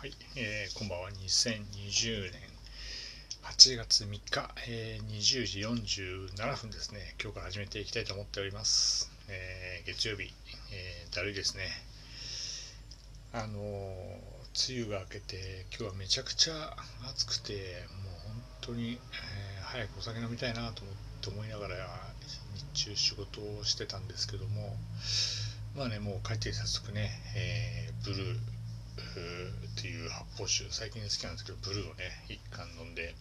はい、えー、こんばんは。2020年8月3日、えー、20時47分ですね。今日から始めていきたいと思っております。えー、月曜日、えー、だるいですね。あの梅雨が明けて、今日はめちゃくちゃ暑くて、もう本当に、え早くお酒飲みたいなと思って思いながら日中仕事をしてたんですけども、まあね、もう帰って早速ね、えブルー、っていう発泡酒。最近好きなんですけどブルーをね1缶飲んで、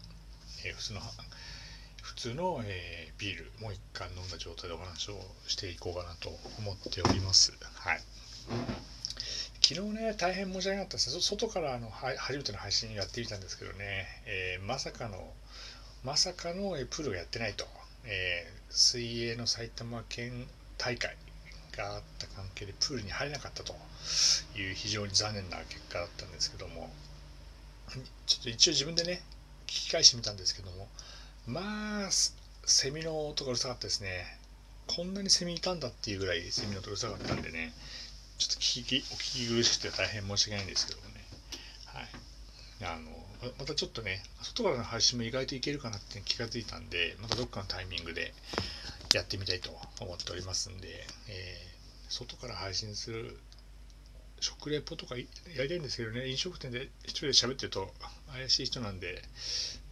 えー、普通の普通の、えー、ビールもう1缶飲んだ状態でお話をしていこうかなと思っております。はい。昨日ね大変申し訳なかったです。外からあの初めての配信やってみたんですけどね、えー、まさかのまさかの、えプロがやってないと、え水泳の埼玉県大会。があった関係でプールに入れなかったという非常に残念な結果だったんですけどもちょっと一応自分でね聞き返してみたんですけどもまあセミの音がうるさかったですね。こんなにセミいたんだっていうぐらいセミの音うるさかったんでねちょっと聞きお聞き苦しくて大変申し訳ないんですけどもね。はい。あのまたちょっとね外からの配信も意外といけるかなって気がついたんでまたどっかのタイミングでやってみたいと思っておりますんで、えー、外から配信する食レポとかやりたいんですけどね、飲食店で一人で喋ってると怪しい人なんで、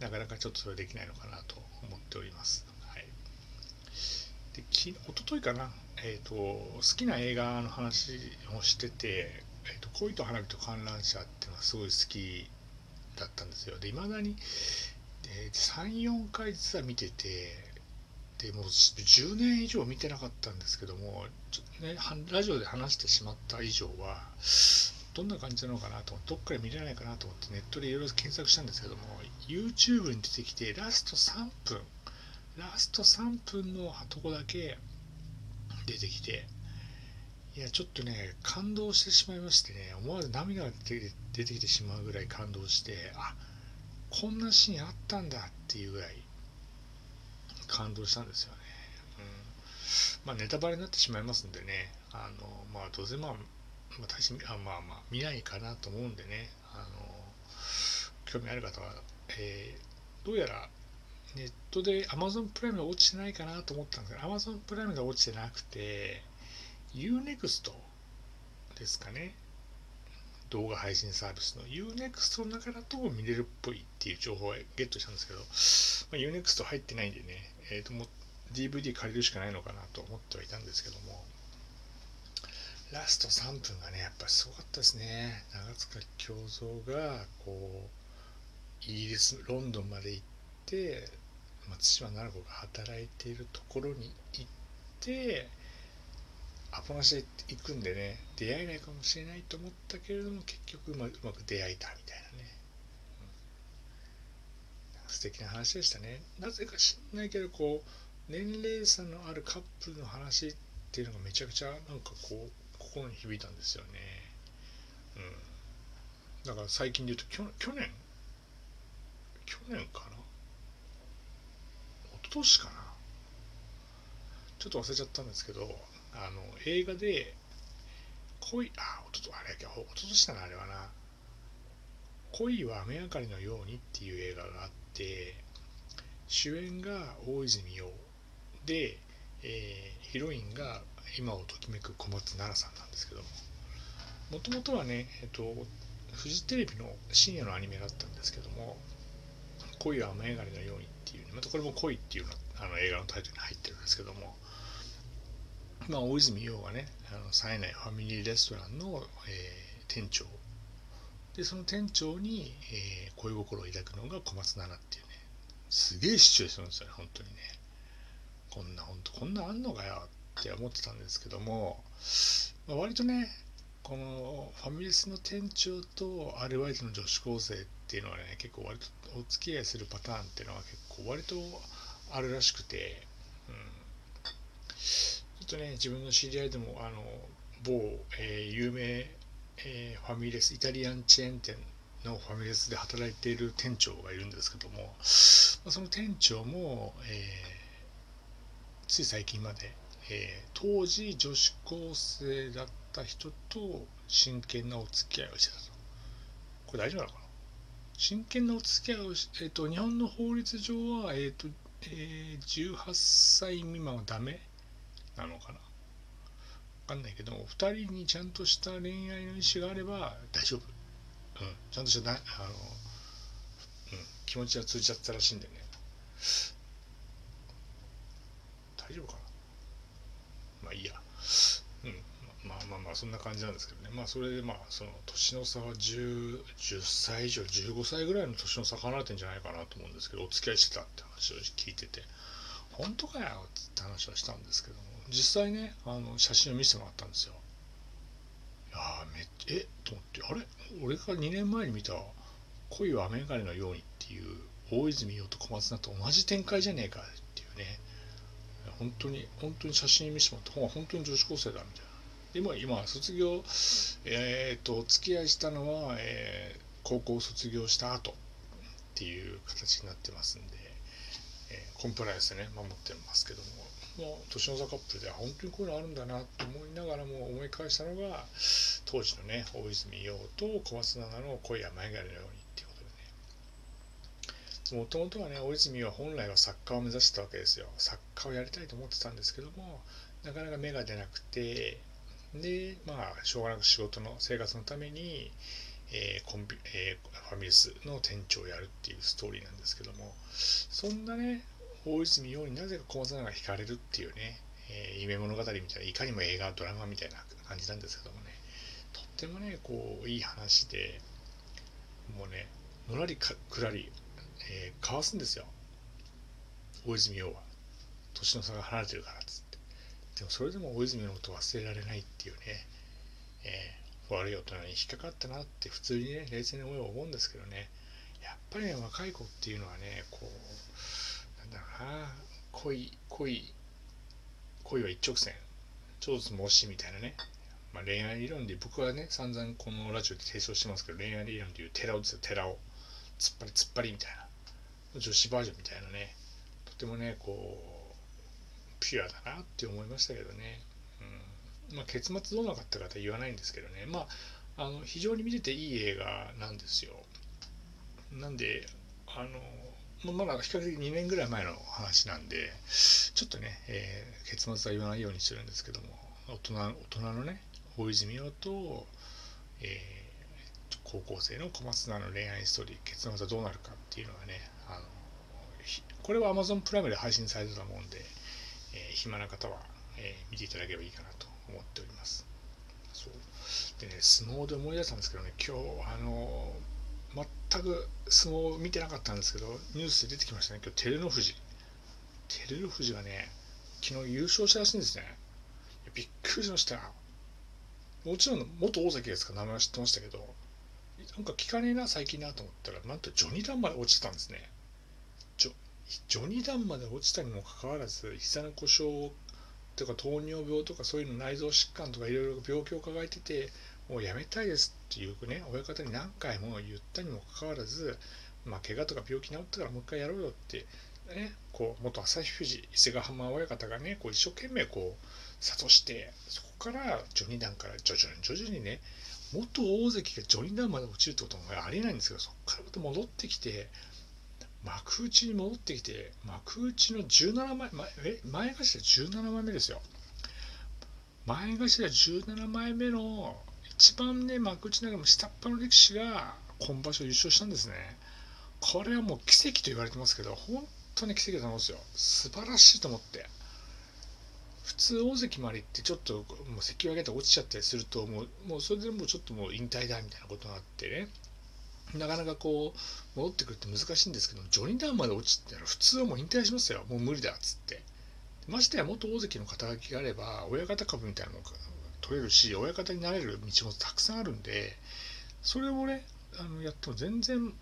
なかなかちょっとそれできないのかなと思っております。はい、でき一昨日かな、えーと、好きな映画の話をしてて、えーと、恋と花火と観覧車っていうのがすごい好きだったんですよ。で、いまだに、えー、3、4回実は見てて、でもう10年以上見てなかったんですけどもちょっと、ね、ラジオで話してしまった以上はどんな感じなのかなとどっかで見れないかなと思ってネットでいろいろ検索したんですけども YouTube に出てきてラスト3分ラスト3分のとこだけ出てきていやちょっとね感動してしまいましてね思わず涙が出てきてしまうぐらい感動してあこんなシーンあったんだっていうぐらい感動したんですよね。うん、まあネタバレになってしまいますんでね、あのまあどうせまあ、ま、あまあまあ見ないかなと思うんでね、あの興味ある方は、えー、どうやらネットで Amazon プライムが落ちてないかなと思ったんですけど、Amazon プライムが落ちてなくて、Unext ですかね。動画配信サービスの。Unext の中だと見れるっぽいっていう情報をゲットしたんですけど、まあ、Unext 入ってないんでね、えー、とも DVD 借りるしかないのかなと思ってはいたんですけども、ラスト3分がね、やっぱすごかったですね。長塚京三が、こう、イギリス、ロンドンまで行って、松島奈々子が働いているところに行って、アポなしで行くんでね、出会えないかもしれないと思ったけれども、結局うまく出会えたみたいなね。素敵な話でしたね。なぜか知んないけど、こう、年齢差のあるカップルの話っていうのがめちゃくちゃなんかこう、心に響いたんですよね。うん。だから最近で言うと、去年？去年かな？一昨年かな？ちょっと忘れちゃったんですけど、あの、映画で、恋、あ、おとと、あれ、おととしだな、あれはな。恋は雨上がりのようにっていう映画があって、主演が大泉洋で、えー、ヒロインが今をときめく小松菜奈さんなんですけども、もともとはね、えっと、フジテレビの深夜のアニメだったんですけども、恋は雨上がりのようにっていう、またこれも恋っていうのあの映画のタイトルに入ってるんですけども、まあ、大泉洋がね、あの冴えないファミリーレストランの、えー、店長。で、その店長に、えー、恋心を抱くのが小松菜奈っていうね、すげえシチュエーションですよね、本当にね。こんな、本当こんなあんのかよって思ってたんですけども、まあ、割とね、このファミレスの店長とアルバイトの女子高生っていうのはね、結構割とお付き合いするパターンっていうのは結構割とあるらしくて、うん、ちょっとね、自分の知り合いでも、あの、某、えー、有名、えー、ファミレス、イタリアンチェーン店のファミレスで働いている店長がいるんですけども、その店長も、えー、つい最近まで、えー、当時女子高生だった人と真剣なお付き合いをしてたと。これ大丈夫なのかな？真剣なお付き合いをし、えーと、日本の法律上は、えーとえー、18歳未満はダメなのかな？かんないけども2人にちゃんとした恋愛の意思があれば大丈夫、うん、ちゃんとしたなあの、うん、気持ちが通じちゃったらしいんでね。大丈夫かな。まあいいや。うん。まあまあまあそんな感じなんですけどね。まあそれでまあその年の差は 10, 10歳以上15歳ぐらいの年の差離れてんじゃないかなと思うんですけどお付き合いしてたって話を聞いてて本当かよって話はしたんですけども。実際ねあの写真を見せてもらったんですよ。いやめっえと思ってあれ？俺が2年前に見た「恋は雨がねのように」っていう大泉洋と小松菜と同じ展開じゃねえかっていうね。本当に本当に写真見せてもらって本当に女子高生だみたいな。今今卒業えっ、とお付き合いしたのは、えー、高校卒業した後っていう形になってますんで、えー、コンプライアンスね守ってますけども。もう年の差カップルで本当にこういうのあるんだなと思いながらも思い返したのが当時のね大泉洋と小松菜奈の恋や前がのようにっていうことでね。もともとはね大泉洋は本来は作家を目指してたわけですよ。作家をやりたいと思ってたんですけどもなかなか芽が出なくてでまあしょうがなく仕事の生活のために、えー、コンビえー、ファミレスの店長をやるっていうストーリーなんですけどもそんなね大泉洋になぜか小松菜が惹かれるっていうね、えー、夢物語みたいないかにも映画ドラマみたいな感じなんですけどもね。とってもねこういい話でもうねのらりくらり、えー、かわすんですよ。大泉洋は。年の差が離れてるからっつって。でもそれでも大泉のこと忘れられないっていうね、えー、悪い大人に引っかかったなって普通にね冷静に思えば思うんですけどね。やっぱりね若い子っていうのはねこうだな恋恋恋は一直線。超絶猛しみたいなね、まあ、恋愛理論で僕はね散々このラジオで提唱してますけど恋愛理論でいう寺尾ですよ寺尾突っ張り突っ張りみたいな。女子バージョンみたいなね。とてもねこうピュアだなって思いましたけどね、うん。まあ、結末どうなかったかとは言わないんですけどね。まああの非常に見てていい映画なんですよ。なんであのまだ比較的2年ぐらい前の話なんでちょっとね、えー、結末は言わないようにしてるんですけども大人大人のね大泉洋と、えー、高校生の小松菜の恋愛ストーリー結末はどうなるかっていうのがねあのこれは Amazon プライムで配信されてたもんでえー、暇な方は、えー、見ていただければいいかなと思っております。そうでね、相撲で思い出したんですけどね、今日、あのー、全く相撲を見てなかったんですけど、ニュースで出てきましたね、今日、照ノ富士。照ノ富士がね、昨日優勝したらしいんですね。びっくりしました。もちろん、元大関ですから名前は知ってましたけど、なんか聞かねえな、最近なと思ったら、なんとジョニ・ダンまで落ちてたんですね。序二段まで落ちたにもかかわらず膝の故障とか糖尿病とかそういうの内臓疾患とかいろいろ病気を抱えててもうやめたいですっていうね親方に何回も言ったにもかかわらずまあ怪我とか病気治ったからもう一回やろうよってねこう元旭富士伊勢ヶ浜親方がねこう一生懸命こう諭してそこから序二段から徐々に徐々にね元大関が序二段まで落ちるってこともありえないんですけどそこからまた戻ってきて幕内に戻ってきて幕内の17枚え前頭17枚目ですよ。前頭17枚目の一番ね幕内の中も下っ端の力士が今場所優勝したんですね。これはもう奇跡と言われてますけど本当に奇跡だと思うんですよ。素晴らしいと思って。普通大関まで行ってちょっともう関脇で落ちちゃったりするともうもうそれでもうちょっともう引退だみたいなことがあってね。なかなかこう戻ってくるって難しいんですけどジョニーダウンまで落ちてたら普通はもう引退しますよ。もう無理だっつって。ましてや元大関の肩書きがあれば親方株みたいなのも取れるし親方になれる道もたくさんあるんでそれをねあのやっても全然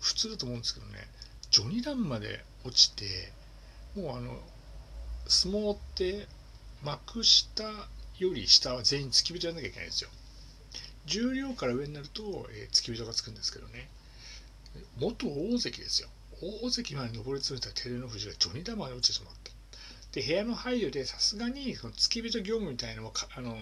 普通だと思うんですけどねジョニーダウンまで落ちてもうあの相撲って幕下より下は全員付き人やんなきゃいけないんですよ。重量から上になると、えー、付き人がつくんですけどね。元大関ですよ。大関まで上り詰めた照ノ富士が序二段まで落ちてしまったで部屋の配慮でさすがにその付き人業務みたいなのもあの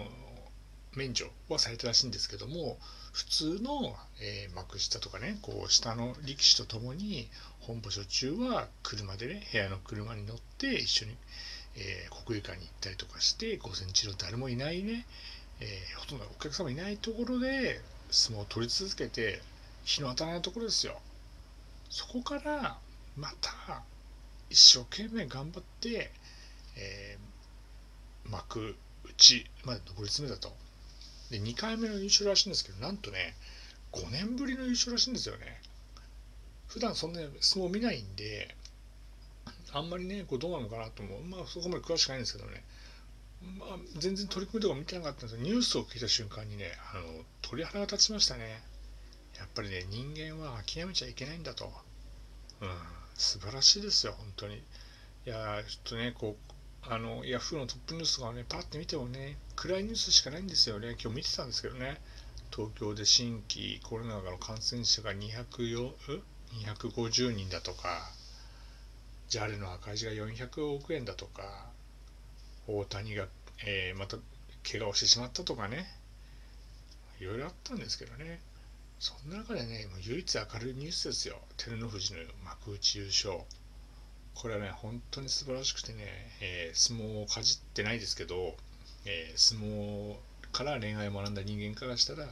免除はされたらしいんですけども普通の、えー、幕下とかねこう下の力士と共に本場所中は車でね部屋の車に乗って一緒に、えー、国技館に行ったりとかして午前中の誰もいないね、えー、ほとんどお客様いないところで相撲を取り続けて日の当たらないところですよ。そこからまた一生懸命頑張って、えー、幕内まで上り詰めたと。で2回目の優勝らしいんですけどなんとね5年ぶりの優勝らしいんですよね。普段そんな相撲見ないんであんまりねこうどうなのかなと思うまあそこまで詳しくないんですけどね。まあ、全然取り組みとか見てなかったんですけどニュースを聞いた瞬間にねあの鳥肌が立ちましたね。やっぱりね人間は諦めちゃいけないんだと、うん、素晴らしいですよ本当に。いやちょっとねこうあのヤフーのトップニュースとかねパッて見てもね暗いニュースしかないんですよね。今日見てたんですけどね。東京で新規コロナの感染者が250人だとか JAL の赤字が400億円だとか大谷が、えー、また怪我をしてしまったとかね。いろいろあったんですけどね。そんな中でねもう唯一明るいニュースですよ。照ノ富士の幕内優勝。これはね本当に素晴らしくてね、えー、相撲をかじってないですけど、えー、相撲から恋愛を学んだ人間からしたらとっ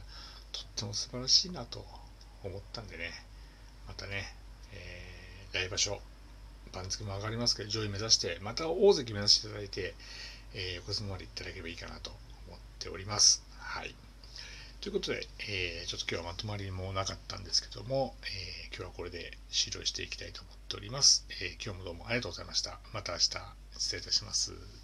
ても素晴らしいなと思ったんでねまたね、えー、来場所番付も上がりますけど上位目指してまた大関目指していただいて、えー、横綱まで行っていただければいいかなと思っております。はいということで、えー、ちょっと今日はまとまりもなかったんですけども、えー、今日はこれで終了していきたいと思っております、えー、今日もどうもありがとうございました。また明日失礼いたします。